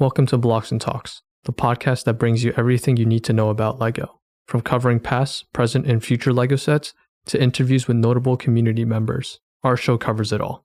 Welcome to Blocks and Talks, the podcast that brings you everything you need to know about LEGO. From covering past, present, and future LEGO sets to interviews with notable community members, our show covers it all.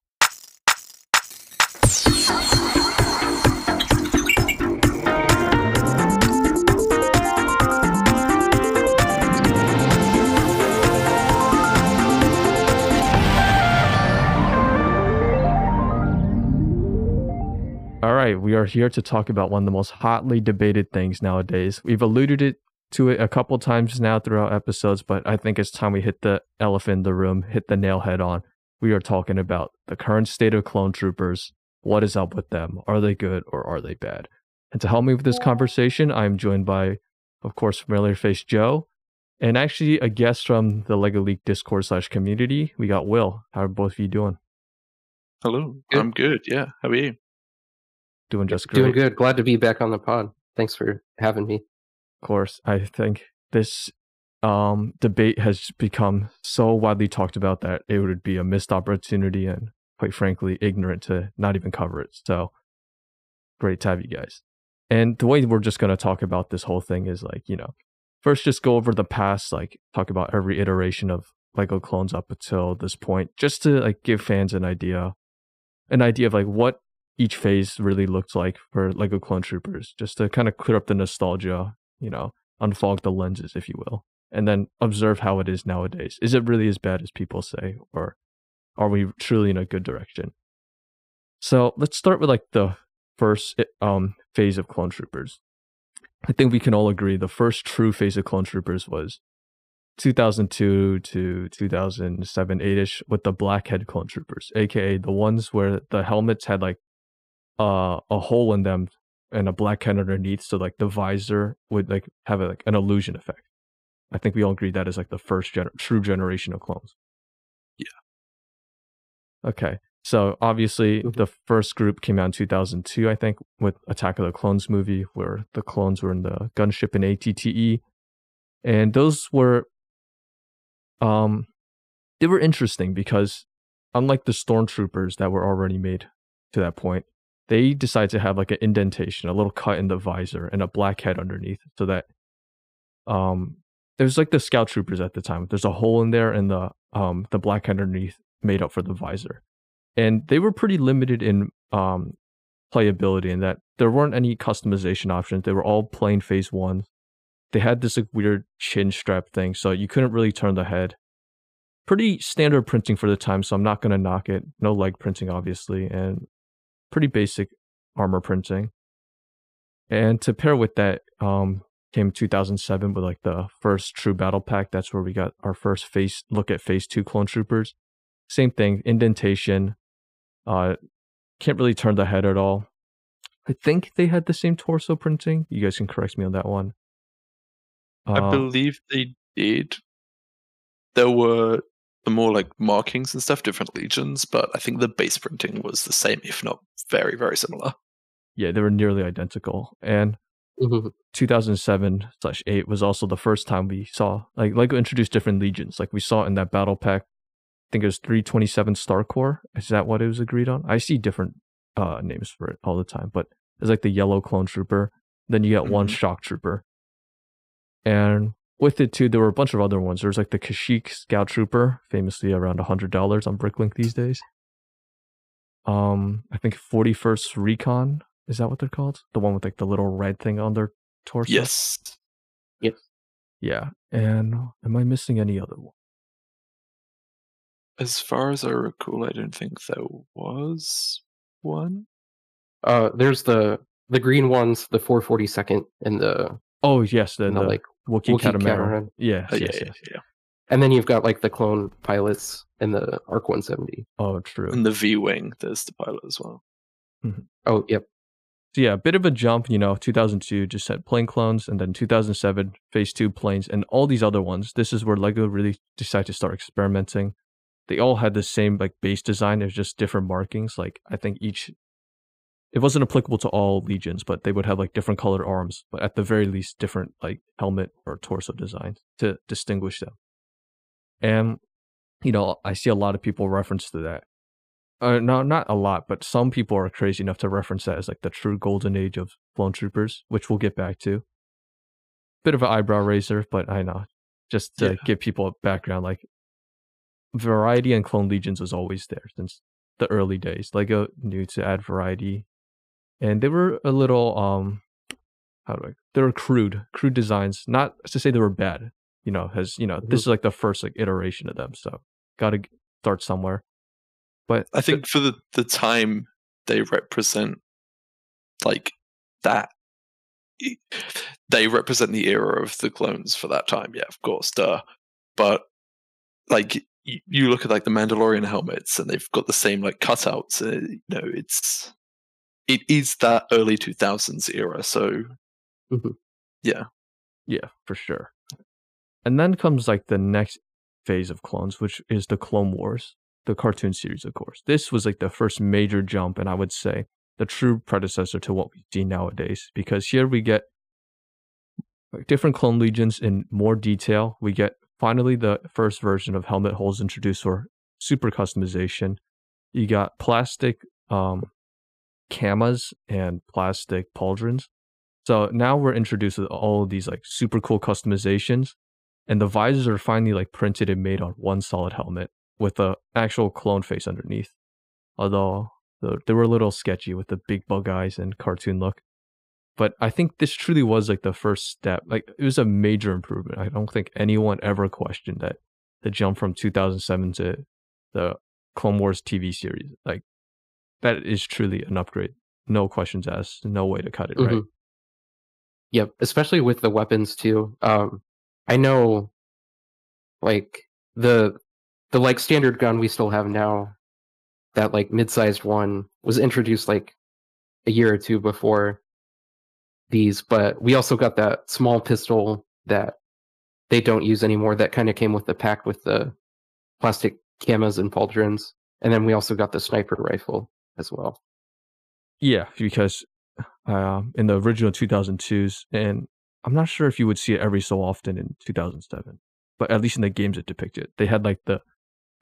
Right, we are here to talk about one of the most hotly debated things nowadays. We've alluded it to it a couple times now throughout episodes, but I think it's time we hit the elephant in the room, hit the nail head on. We are talking about the current state of clone troopers. What is up with them? Are they good or are they bad? And to help me with this conversation, I'm joined by, of course, familiar face Joe, and actually a guest from the Lego League Discord slash community. We got Will. How are both of you doing? Hello. Good. I'm good. Yeah. How are you? Doing just great. Doing good. Glad to be back on the pod. Thanks for having me. Of course, I think this um, debate has become so widely talked about that it would be a missed opportunity and, quite frankly, ignorant to not even cover it. So great to have you guys. And the way we're just going to talk about this whole thing is like, you know, first just go over the past, like talk about every iteration of Lego clones up until this point, just to like give fans an idea, an idea of like what each phase really looked like for Lego Clone Troopers, just to kind of clear up the nostalgia, you know, unfog the lenses, if you will, and then observe how it is nowadays. Is it really as bad as people say, or are we truly in a good direction? So let's start with like the first um, phase of Clone Troopers. I think we can all agree the first true phase of Clone Troopers was 2002 to 2007, 8 ish with the Blackhead Clone Troopers, aka the ones where the helmets had like uh, a hole in them and a black head underneath, so like the visor would like have a, like an illusion effect. I think we all agree that is like the first gener- true generation of clones. Yeah. Okay, so obviously Mhm. the first group came out in 2002, I think, with Attack of the Clones movie, where the clones were in the gunship in ATTE, and those were, um, they were interesting because unlike the stormtroopers that were already made to that point, they decide to have like an indentation, a little cut in the visor, and a black head underneath, so that um, was like the scout troopers at the time. There's a hole in there, and the um the black head underneath made up for the visor, and they were pretty limited in um playability in that there weren't any customization options. They were all plain phase one. They had this like weird chin strap thing, so you couldn't really turn the head. Pretty standard printing for the time, so I'm not gonna knock it. No leg printing, obviously, and pretty basic armor printing. And to pair with that, um, came 2007 with like the first true battle pack. That's where we got our first face look at phase two clone troopers. Same thing, indentation. Uh, can't really turn the head at all. I think they had the same torso printing. You guys can correct me on that one. I Uh, believe they did. There were the more like markings and stuff, different legions, but I think the base printing was the same, if not very, very similar. yeah, they were nearly identical. And Mhm. 2007 slash 8 was also the first time we saw like lego introduced different legions like we saw in that battle pack i think it was 327 Star Corps is that what it was agreed on i see different uh names for it all the time but it's like the yellow clone trooper then you get one Mhm. shock trooper and with it too there were a bunch of other ones there was like the kashyyyk scout trooper famously around $100 on bricklink these days um i think 41st recon is that what they're called the one with like the little red thing on their torso Yes. yeah. And am I missing any other one? As far as I recall, I don't think there was one. Uh, there's the the green ones, the 442nd, and the, Oh, yes, the, and the, the like, Wookiee, Wookiee catamaran. catamaran. Yes, Uh, yeah, yes, yeah, yes. yeah. and then you've got like the clone pilots and the Arc 170. Oh, true. And the V Wing, there's the pilot as well. Oh, yep. So yeah, a bit of a jump, you know, 2002 just had plane clones and then 2007 phase 2 planes and all these other ones. This is where Lego really decided to start experimenting. They all had the same like base design, there's just different markings. Like I think each it wasn't applicable to all legions, but they would have like different colored arms, but at the very least different like helmet or torso designs to distinguish them. And you know, I see a lot of people reference to that. Uh, no, not a lot, but some people are crazy enough to reference that as like the true golden age of clone troopers, which we'll get back to. Bit of an eyebrow raiser, but I know just to Yeah. give people a background, like variety and clone legions was always there since the early days. Lego knew to add variety, and they were a little um, how do I? They were crude, crude designs. Not to say they were bad, you know, as you know, this is like the first like iteration of them, so got to start somewhere. But I think for the, the time they represent like that they represent the era of the clones for that time, yeah, of course, duh. But like you, you look at like the Mandalorian helmets and they've got the same like cutouts, uh, you know, it's it is that early two thousands era, so Yeah, Yeah, for sure. And then comes like the next phase of clones, which is the Clone Wars, the cartoon series, of course. This was like the first major jump, and I would say the true predecessor to what we see nowadays, because here we get different clone legions in more detail. We get finally the first version of helmet holes introduced for super customization. You got plastic um, kamas and plastic pauldrons. So now we're introduced with all of these like super cool customizations, and the visors are finally like printed and made on one solid helmet with the actual clone face underneath. Although they were a little sketchy with the big bug eyes and cartoon look. But I think this truly was like the first step. Like it was a major improvement. I don't think anyone ever questioned that the jump from 2007 to the Clone Wars TV series. Like that is truly an upgrade. No questions asked. No way to cut it right. Mhm. Yep, especially with the weapons too. Um, I know, like the the like standard gun we still have now, that like mid-sized one was introduced like a year or two before these, but we also got that small pistol that they don't use anymore. That kind of came with the pack with the plastic kamas and pauldrons, and then we also got the sniper rifle as well. Yeah, because um, in the original 2002s, and I'm not sure if you would see it every so often in 2007, but at least in the games it depicted, they had like the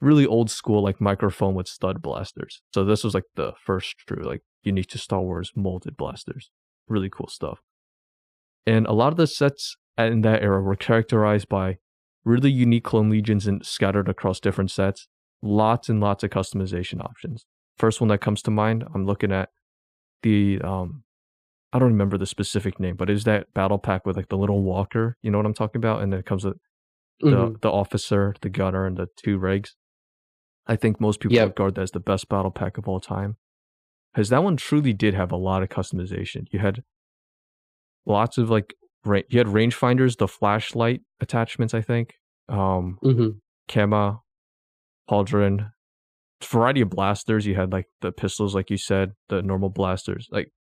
really old school like microphone with stud blasters. So this was like the first true like unique to Star Wars molded blasters. Really cool stuff. And a lot of the sets in that era were characterized by really unique clone legions and scattered across different sets. Lots and lots of customization options. First one that comes to mind, I'm looking at the um I don't remember the specific name, but is that battle pack with like the little walker? You know what I'm talking about? And then it comes with the Mhm. the officer, the gunner, and the two regs. I think most people Yeah. regard that as the best battle pack of all time, because that one truly did have a lot of customization. You had lots of like ra- you had rangefinders, the flashlight attachments. I think, um, Mhm. Kama, Pauldron, variety of blasters. You had like the pistols, like you said, the normal blasters. Like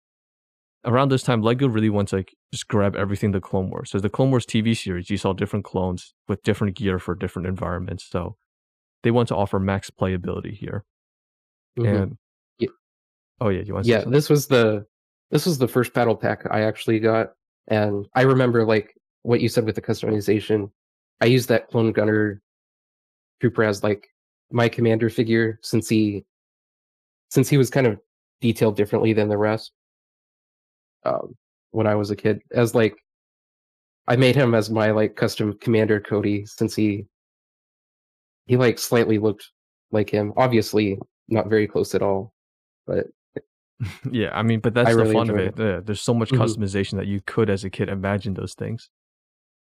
around this time, Lego really wants to like just grab everything the Clone Wars. So the Clone Wars TV series, you saw different clones with different gear for different environments. So they want to offer max playability here. Mhm. And Ye- oh yeah, you want to yeah this was the this was the first battle pack i actually got and i remember like what you said with the customization i used that clone gunner trooper as like my commander figure since he since he was kind of detailed differently than the rest um when i was a kid as like i made him as my like custom commander cody since he he like slightly looked like him obviously not very close at all but yeah, I mean, but that's I the really fun of it. Yeah, there's so much Mhm. customization that you could, as a kid, imagine those things.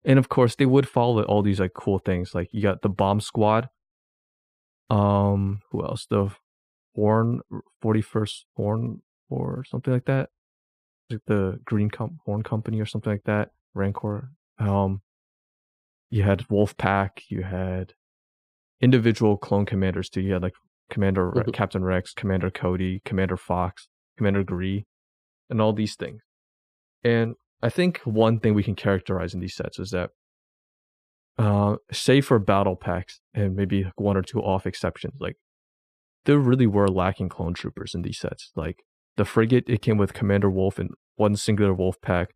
And of course, they would follow all these like cool things. Like you got the bomb squad. Um, who else? The Horn, Forty First Horn, or something like that. Like the Green Com- Horn Company or something like that. Rancor. Um, you had Wolf Pack. You had individual clone commanders too. You had like Commander Mhm. Captain Rex, Commander Cody, Commander Fox, Commander Gree, and all these things. And I think one thing we can characterize in these sets is that, uh, for battle packs and maybe one or two off exceptions, like there really were lacking clone troopers in these sets. Like the frigate, it came with Commander Wolf and one singular Wolf pack.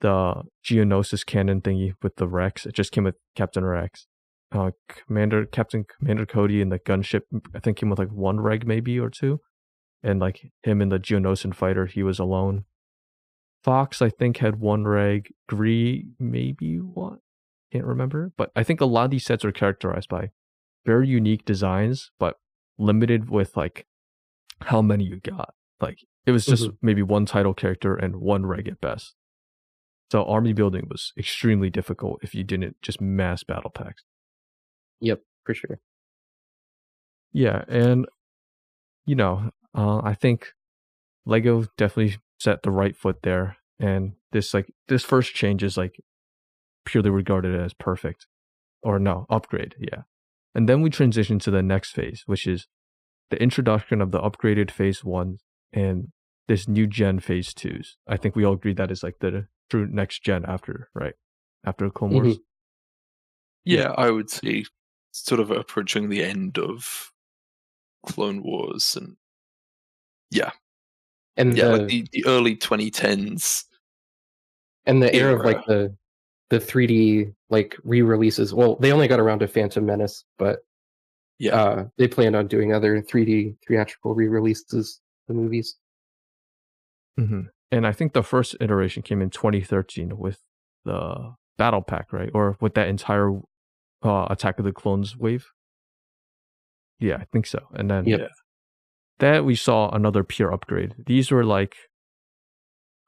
The Geonosis cannon thingy with the Rex, it just came with Captain Rex. Uh, Commander Captain Commander Cody and the gunship, I think came with like one reg maybe or two, and like him and the Geonosis fighter, he was alone. Fox, I think, had one reg. Gree, maybe one. Can't remember. But I think a lot of these sets are characterized by very unique designs, but limited with like how many you got. Like it was just maybe one title character and one reg at best. So army building was extremely difficult if you didn't just mass battle packs. Yep, for sure. Yeah, and you know, uh, I think Lego definitely set the right foot there, and this like this first change is like purely regarded as perfect, or no upgrade, yeah. And then we transition to the next phase, which is the introduction of the upgraded phase one and this new gen phase twos. I think we all agree that is like the true next gen after, right? After Clone Wars. Mhm. Yeah, I would say sort of approaching the end of Clone Wars and yeah. And yeah, the like the, the early 2010s. and the era of like the the 3D like re-releases. Well, they only got around to Phantom Menace, but Yeah. uh, they planned on doing other 3D theatrical re-releases of the movies. hmm And I think the first iteration came in 2013 with the battle pack, right? Or with that entire uh, Attack of the Clones wave. Yeah, I think so. And then Yep. Yeah. that we saw another pure upgrade. These were like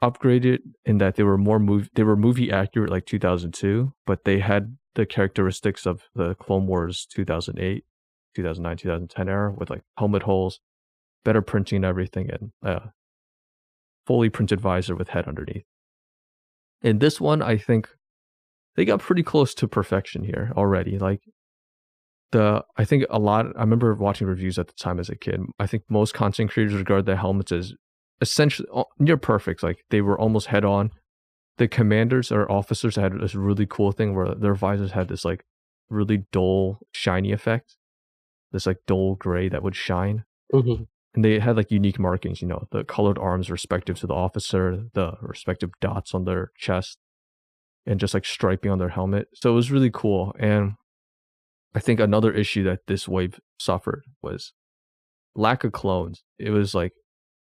upgraded in that they were more movie they were movie accurate like 2002, but they had the characteristics of the Clone Wars 2008, 2009, 2010 era with like helmet holes, better printing and everything, and uh, fully printed visor with head underneath. In this one, I think they got pretty close to perfection here already. Like the, I think a lot. I remember watching reviews at the time as a kid. I think most content creators regard the helmets as essentially near perfect. Like they were almost head on. The commanders or officers had this really cool thing where their visors had this like really dull shiny effect, this like dull gray that would shine Mhm. and they had like unique markings, you know, the colored arms respective to the officer, the respective dots on their chest, and just like striping on their helmet. So it was really cool. And I think another issue that this wave suffered was lack of clones. It was like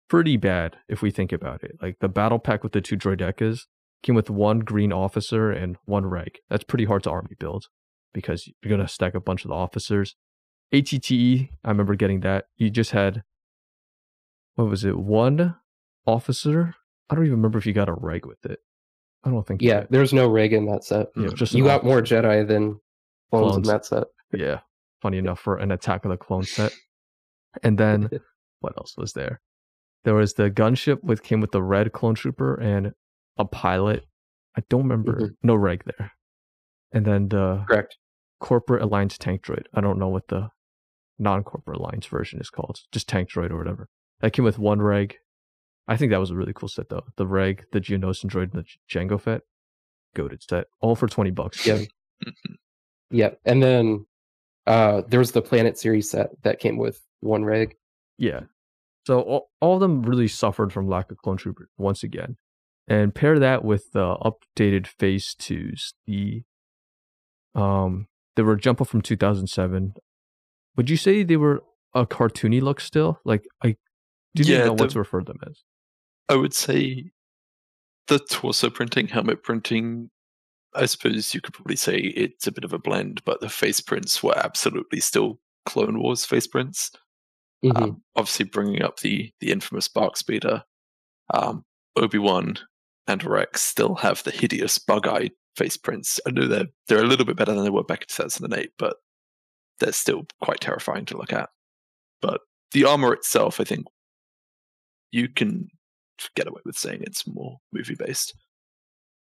pretty bad if we think about it. Like the battle pack with the two droidekas came with one green officer and one reg. That's pretty hard to army build because you're gonna stack a bunch of the officers. ATTE, I remember getting that. You just had what was it? One officer. I don't even remember if you got a reg with it. I don't think. Yeah, there's no reg in that set. yeah, just You got officer. more Jedi than clones, in that set. Yeah, funny enough for an Attack of the Clone set. And then what else was there? There was the gunship with came with the red clone trooper and a pilot. I don't remember. Mhm. No reg there. And then the Correct. corporate alliance tank droid. I don't know what the non-corporate alliance version is called. Just tank droid or whatever. That came with one reg. I think that was a really cool set though. The reg, the Geonosian droid, and the Jango Fett. Goated set. All for twenty bucks. Yeah. yep. and then uh, there was the Planet Series set that came with one reg. Yeah. So all, all of them really suffered from lack of clone troopers once again. And pair that with the updated phase twos, the um they were jump up from 2007. Would you say they were a cartoony look still? Like I do you Yeah, know what the- to refer them as. I would say the torso printing, helmet printing. I suppose you could probably say it's a bit of a blend, but the face prints were absolutely still Clone Wars face prints. Mhm. Um, obviously, bringing up the the infamous BARC Speeder, um, Obi Wan and Rex still have the hideous bug eye face prints. I know they're they're a little bit better than they were back in 2008, but they're still quite terrifying to look at. But the armor itself, I think, you can get away with saying it's more movie based.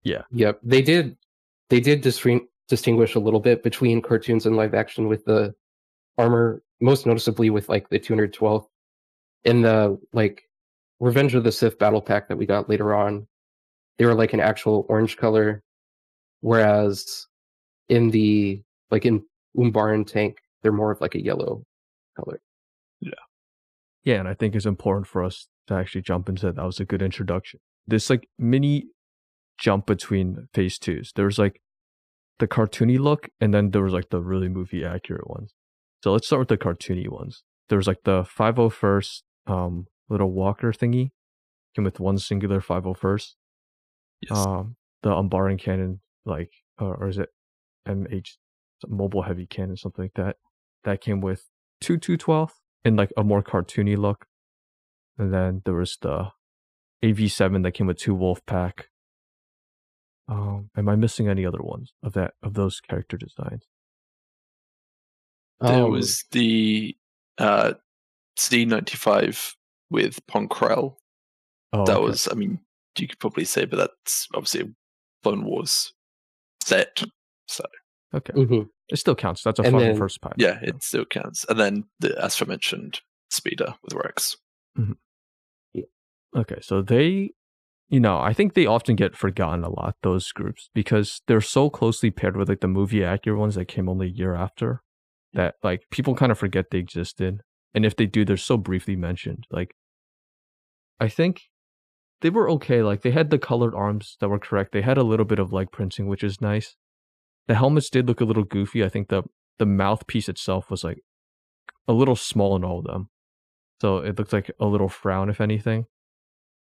Yeah. Yep, they did. They did distin- distinguish a little bit between cartoons and live action with the armor, most noticeably with like the 212 in the like Revenge of the Sith battle pack that we got later on. They were like an actual orange color, whereas in the like in Umbaran tank, they're more of like a yellow color. Yeah, and I think it's important for us to actually jump into that. That was a good introduction. This like mini jump between phase twos. There was like the cartoony look, and then there was like the really movie accurate ones. So let's start with the cartoony ones. There was like the 501st um little walker thingy came with one singular 501st. Yes. um, the Umbaran cannon, like, or, or is it MH mobile heavy cannon, something like that. That came with two 212 in like a more cartoony look. And then there was the AV7 that came with two wolf pack. Um, am I missing any other ones of that of those character designs? There Um, was the uh, Z95 with Pong Krell. Oh, that okay. was, I mean, you could probably say, but that's obviously a Clone Wars set. So okay. mhm. It still counts. That's a And fun then- first pack. yeah, it still counts. And then the as mentioned, Speeder with Rex. Okay, so they, you know, I think they often get forgotten a lot, those groups, because they're so closely paired with like the movie accurate ones that came only a year after that like people kind of forget they existed. And if they do, they're so briefly mentioned. Like, I think they were okay. Like, they had the colored arms that were correct. They had a little bit of leg printing, which is nice. The helmets did look a little goofy. I think the the mouthpiece itself was like a little small in all of them. So it looked like a little frown, if anything.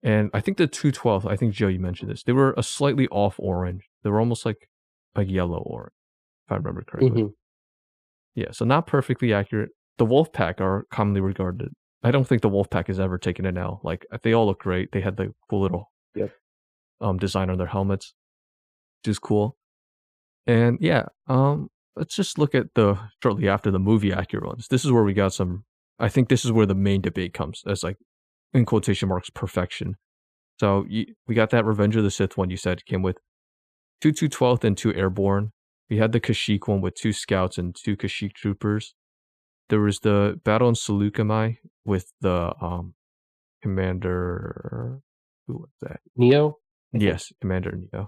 And I think the 212, I think Joe, you mentioned this. They were a slightly off orange. They were almost like a yellow orange, if I remember correctly. Mhm. Yeah, so not perfectly accurate. The Wolfpack are commonly regarded. I don't think the Wolfpack has ever taken an L. Like they all look great. They had the cool little Yep. um design on their helmets, which is cool. And yeah, um, let's just look at the shortly after the movie accurate ones. This is where we got some. I think this is where the main debate comes as like in quotation marks perfection. So you, we got that Revenge of the Sith one you said came with two two twelfth and two airborne. We had the Kashyyyk one with two scouts and two Kashyyyk troopers. There was the battle in Saleucami with the um commander. Who was that? Neyo. Yes, Commander Neyo.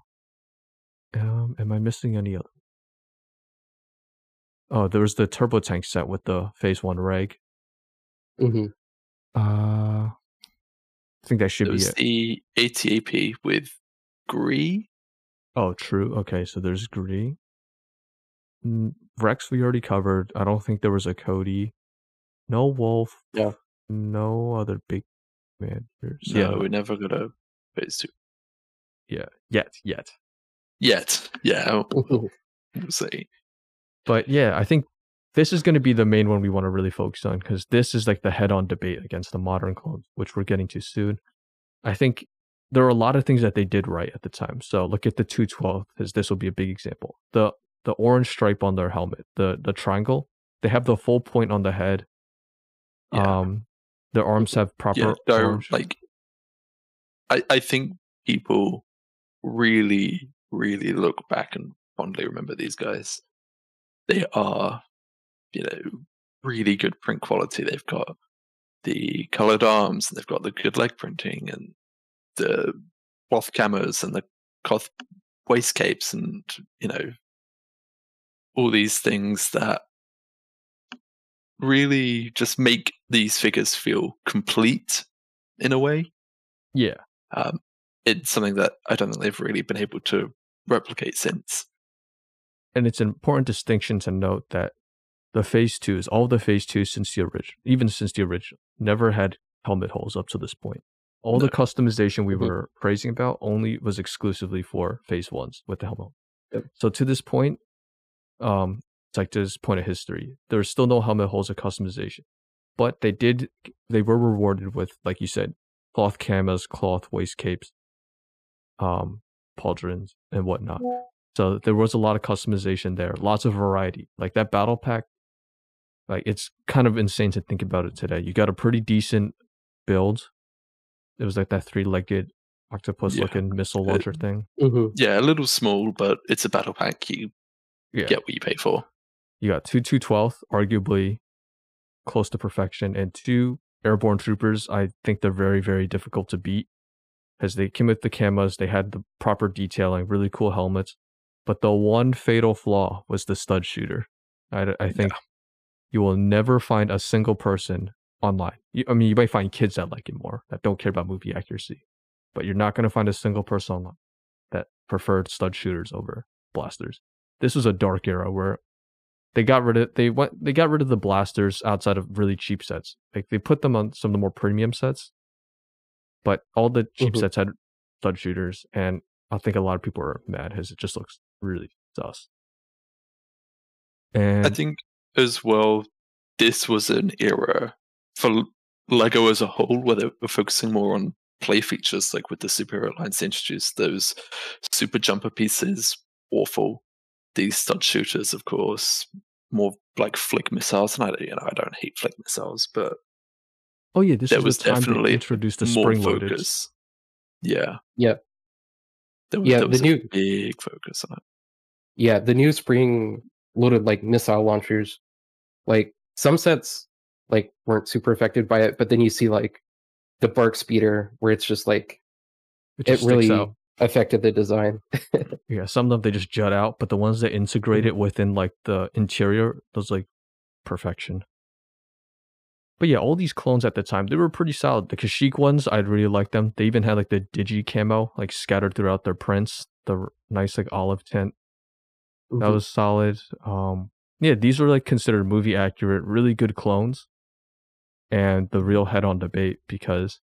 Um, am I missing any other? Oh, there was the turbo tank set with the Phase One reg. hmm Uh, I think that should There be was it. the ATAP with Gree. Oh, true. Okay, so there's Gree. Mm, Rex we already covered. I don't think there was a Cody. No Wolf. Yeah. No other big man here. So, yeah, we never got a phase two yeah. Yet, yet. yet. Yeah, we'll, we'll see. But yeah, I think this is going to be the main one we want to really focus on because this is like the head-on debate against the modern clones, which we're getting to soon. I think there are a lot of things that they did right at the time. So look at the 212 because this will be a big example. The the orange stripe on their helmet, the the triangle, they have the full point on the head. Yeah. Um, their arms have proper yeah, orange. like I I think people really really look back and fondly remember these guys. They are, you know, really good print quality. They've got the colored arms and they've got the good leg printing and the cloth camos and the cloth waist capes and you know all these things that really just make these figures feel complete in a way. yeah, Um, it's something that I don't think they've really been able to replicate since. and it's an important distinction to note that the phase twos, all the phase twos since the original, even since the original, never had helmet holes up to this point. All the customization we Mhm. were praising about only was exclusively for phase ones with the helmet. Yep. So to this point, um, it's like to this point of history, there's still no helmet holes of customization, but they did, they were rewarded with, like you said, cloth kamas, cloth waist capes, um, pauldrons, and whatnot. So there was a lot of customization there, lots of variety. Like that battle pack, like it's kind of insane to think about it today. You got a pretty decent build. It was like that three-legged octopus-looking missile Uh, launcher thing. hmm Yeah, a little small, but it's a battle pack. You Yeah, get what you pay for. you got two two twelfth, arguably close to perfection, and two airborne troopers. I think they're very very difficult to beat because they came with the kamas, they had the proper detailing, really cool helmets. But the one fatal flaw was the stud shooter. I, I think you will never find a single person online. You, I mean, you might find kids that like it more, that don't care about movie accuracy, but you're not going to find a single person online that preferred stud shooters over blasters. This was a dark era where they got rid of they went they got rid of the blasters outside of really cheap sets. Like they put them on some of the more premium sets, but all the cheap Mhm. sets had stud shooters, and I think a lot of people are mad because it just looks really sus. And I think as well, this was an era for Lego as a whole where they were focusing more on play features, like with the superhero lines introduced those super jumper pieces, awful. These stud shooters, of course, more like flick missiles. And I, you know, I don't hate flick missiles, but oh yeah, this there is was the time definitely introduced the more spring loaded. focus. Yeah, Yeah, there was, Yeah, there the was a new- big focus on it. yeah. The new spring loaded like missile launchers, like some sets like weren't super affected by it, but then you see like the BARC Speeder where it's just like It, it just sticks really out. Affected the design. Yeah, some of them they just jut out, but the ones that integrate Mm-hmm. it within like the interior, those like perfection. But yeah, all these clones at the time, they were pretty solid. The Kashyyyk ones, I really liked them. They even had like the digi camo, like scattered throughout their prints, the nice like olive tint. That Mhm. was solid. Um, yeah, these were like considered movie accurate, really good clones, and the real head-on debate because,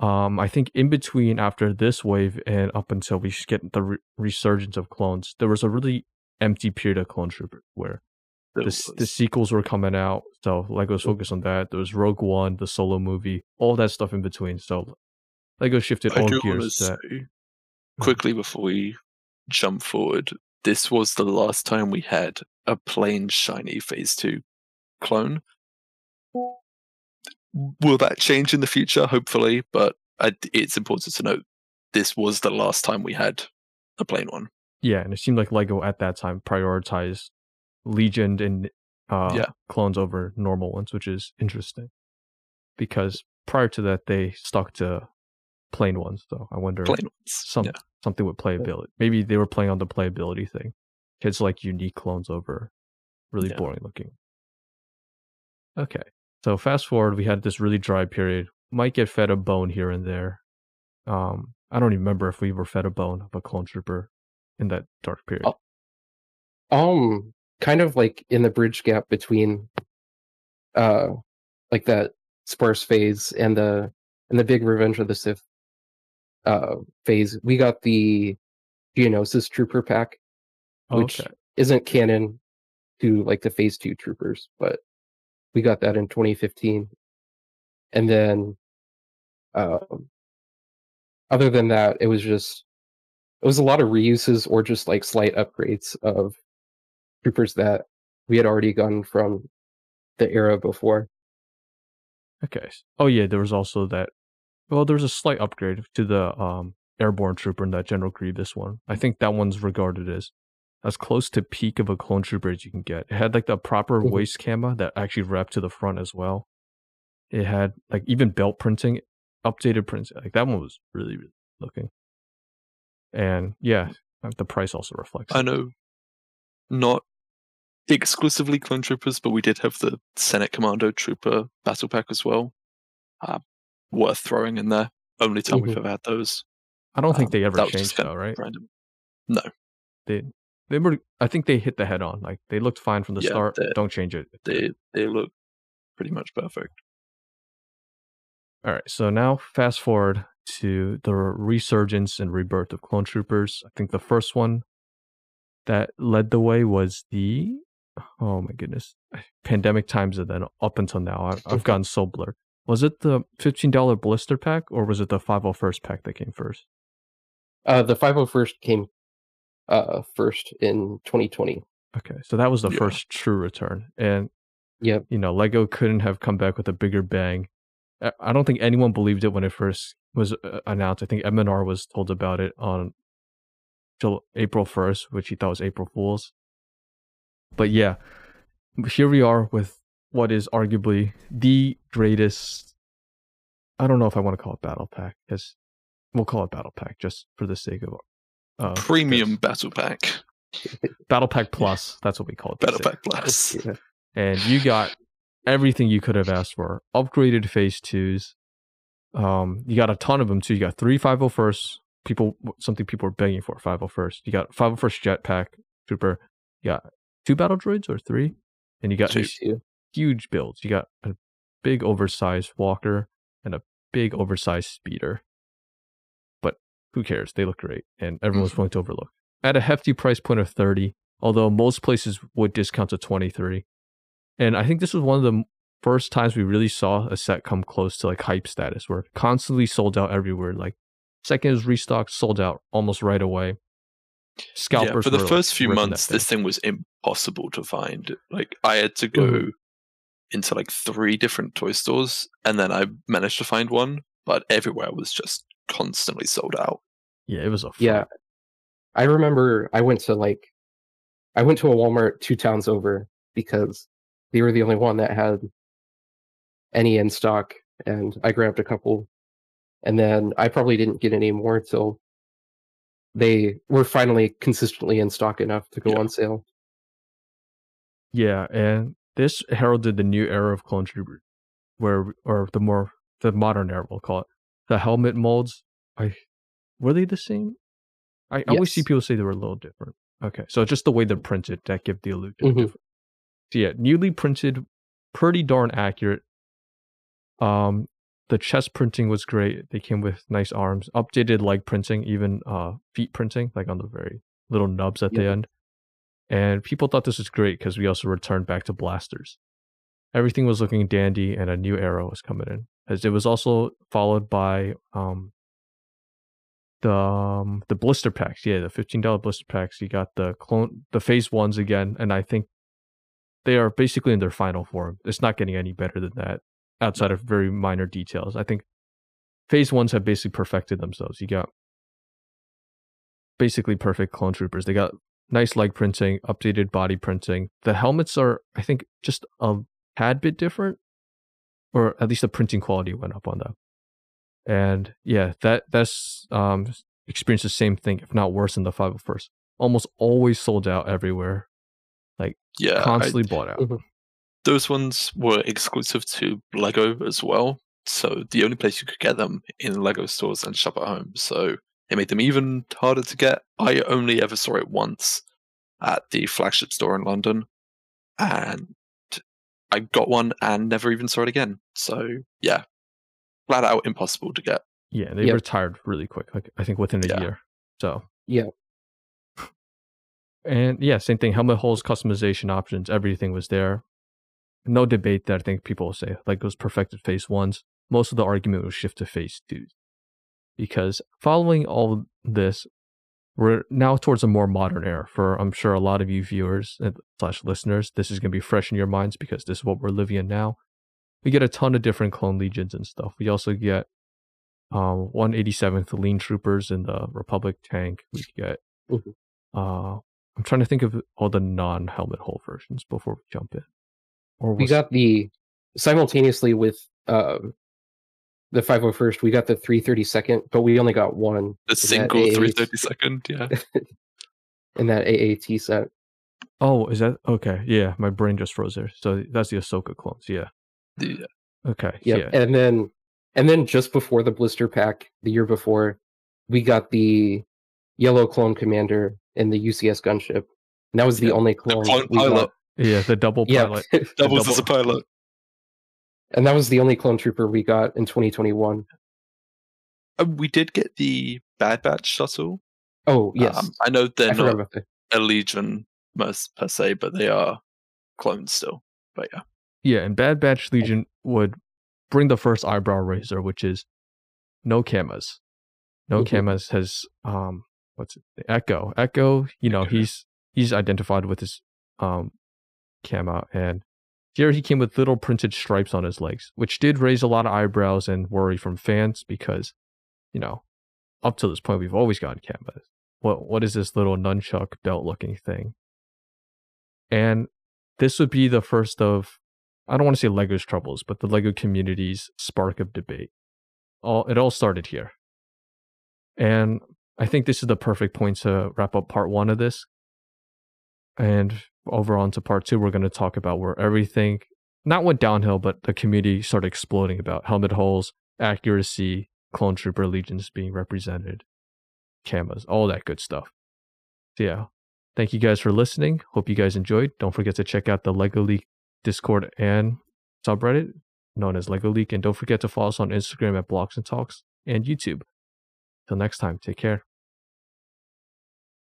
um, I think in between after this wave and up until we get the re- resurgence of clones, there was a really empty period of Clone Trooper where the the sequels were coming out, so Lego's Mhm. focused on that. There was Rogue One, the solo movie, all that stuff in between. So Lego shifted I all do want to gears say that. quickly before we jump forward. This was the last time we had a plain shiny Phase Two clone. Will that change in the future? Hopefully, but it's important to note this was the last time we had a plain one. Yeah, and it seemed like Lego at that time prioritized Legion and uh, Yeah. clones over normal ones, which is interesting. Because prior to that, they stuck to plain ones. Though I wonder Plain ones. some yeah. something with playability. Maybe they were playing on the playability thing. Kids like unique clones over really Yeah. boring looking. Okay, so fast forward, we had this really dry period. Might get fed a bone here and there. Um, I don't even remember if we were fed a bone of a clone trooper in that dark period. Oh. Um, kind of like in the bridge gap between, uh, like that sparse phase and the and the big Revenge of the Sith, uh, phase. We got the Geonosis Trooper pack, which okay. isn't canon to like the Phase Two Troopers, but we got that in 2015, and then, um, other than that, it was just it was a lot of reuses or just like slight upgrades of troopers that we had already gotten from the era before. Okay. Oh yeah, there was also that. Well, there was a slight upgrade to the um airborne trooper in that General Grievous one. I think that one's regarded as as close to peak of a clone trooper as you can get. It had like the proper Mhm. waist camera that actually wrapped to the front as well. It had like even belt printing, updated prints. Like that one was really, really looking. And yeah, uh, the price also reflects. I know, not exclusively clone troopers, but we did have the Senate Commando Trooper battle pack as well. Uh, worth throwing in there. Only time we've Mhm. ever had those. I don't think um, they ever that was just changed though, right? Random. No, They they were. I think they hit the head on. Like they looked fine from the Yeah, start. Don't change it. they they look pretty much perfect. All right, so now fast forward to the resurgence and rebirth of clone troopers. I think the first one that led the way was the oh my goodness, pandemic times, and then up until now, I've, I've gotten so blurred. Was it the fifteen dollar blister pack or was it the five hundred first pack that came first? Uh, the 501st came uh, first in 2020. Okay, so that was the Yeah. first true return, and Yep. you know, Lego couldn't have come back with a bigger bang. I- I don't think anyone believed it when it first was uh, announced. I think MNR was told about it on till April 1st, which he thought was April Fool's. But yeah, here we are with what is arguably the greatest. I don't know if I want to call it Battle Pack because we'll call it Battle Pack just for the sake of uh, Premium this. battle pack, Battle Pack Plus. That's what we call it. battle these pack plus. Yeah. and you got everything you could have asked for. Upgraded phase twos. Um, you got a ton of them too. You got three 501st. People, something people were begging for. 501st. You got 501st jetpack trooper. You got two battle droids or three, and you got Two. these Two. huge builds. You got a big oversized walker and a big oversized speeder. Who cares? They look great, and everyone's willing to overlook. At a hefty price point of 30, although most places would discount to 23. And I think this was one of the first times we really saw a set come close to like hype status where constantly sold out everywhere. Like second is restocked, sold out almost right away. Scalpers yeah, for the were, like, first few months, this thing was impossible to find. Like I had to go Mhm. into like three different toy stores, and then I managed to find one, but everywhere was just constantly sold out. Yeah, it was a Yeah. I remember I went to like I went to a Walmart two towns over because they were the only one that had any in stock and I grabbed a couple. And then I probably didn't get any more till they were finally consistently in stock enough to go Yeah. on sale. Yeah, and this heralded the new era of clone troopers, where or the more the modern era we'll call it. The helmet molds, I were they the same? I always see people say they were a little different. Okay, so just the way they're printed that give the illusion. Mhm. So yeah, newly printed, pretty darn accurate. Um, the chest printing was great. They came with nice arms, updated leg printing, even uh feet printing, like on the very little nubs at the end. And people thought this was great because we also returned back to blasters. Everything was looking dandy, and a new era was coming in. As it was also followed by um the um, the blister packs. Yeah, the fifteen dollar blister packs. You got the clone, the phase ones again, and I think they are basically in their final form. It's not getting any better than that, outside of very minor details. I think phase ones have basically perfected themselves. You got basically perfect clone troopers. They got nice leg printing, updated body printing. The helmets are, I think, just a tad bit different, or at least the printing quality went up on them. And yeah, that that's um experienced the same thing, if not worse, than the 501st. Almost always sold out everywhere, like Yeah, I- constantly bought out. Mhm. those ones were exclusive to Lego as well. So the only place you could get them in Lego stores and shop at home. So it made them even harder to get. I only ever saw it once at the flagship store in London, and I got one and never even saw it again. So yeah, flat out impossible to get. Yeah, they Yep. retired really quick, like I think within a Yeah. year. So Yeah. And yeah, same thing. Helmet holes, customization options, everything was there. No debate that I think people will say. Like those perfected phase ones. Most of the argument will shift to phase two. Because following all this, we're now towards a more modern era. For I'm sure a lot of you viewers and slash listeners, this is gonna be fresh in your minds because this is what we're living in now. We get a ton of different clone legions and stuff. We also get um 187th lean troopers in the Republic tank. We get Mhm. uh I'm trying to think of all the non-helmet hole versions before we jump in. Or We got the simultaneously with um the 501st, we got the 332nd, but we only got one The single AAT 330 second, yeah. in that AAT set. oh, is that okay? Yeah, my brain just froze there. So that's the Ahsoka clones. Yeah. The- Okay. Yep. Yeah. And then and then just before the blister pack, the year before, we got the yellow clone commander in the UCS gunship. And that was the Yeah, only the clone. clone we got. pilot Yeah. The double Yeah. pilot. doubles double- as a pilot. And that was the only clone trooper we got in 2021. Uh, we did get the Bad Batch shuttle. Oh, yes. Um, I know they're I not about a legion most per se, but they are clones still. But yeah, Yeah, and Bad Batch Legion would bring the first eyebrow raiser, which is no kamas. No Mhm. kamas has um what's it? Echo. Echo, you know, he's he's identified with his um kama and here he came with little printed stripes on his legs, which did raise a lot of eyebrows and worry from fans because, you know, up to this point we've always gotten kamas. What what is this little nunchuck belt looking thing? And this would be the first of I don't want to say Lego's troubles, but the Lego community's spark of debate. All it all started here. And I think this is the perfect point to wrap up part one of this. And over on to part two, we're going to talk about where everything not went downhill, but the community started exploding about helmet holes, accuracy, clone trooper legions being represented, cameras, all that good stuff. So yeah, thank you guys for listening. Hope you guys enjoyed. Don't forget to check out the Lego League Discord and subreddit known as Lego Leak. And don't forget to follow us on Instagram at Blocks and Talks and YouTube. Till next time, take care.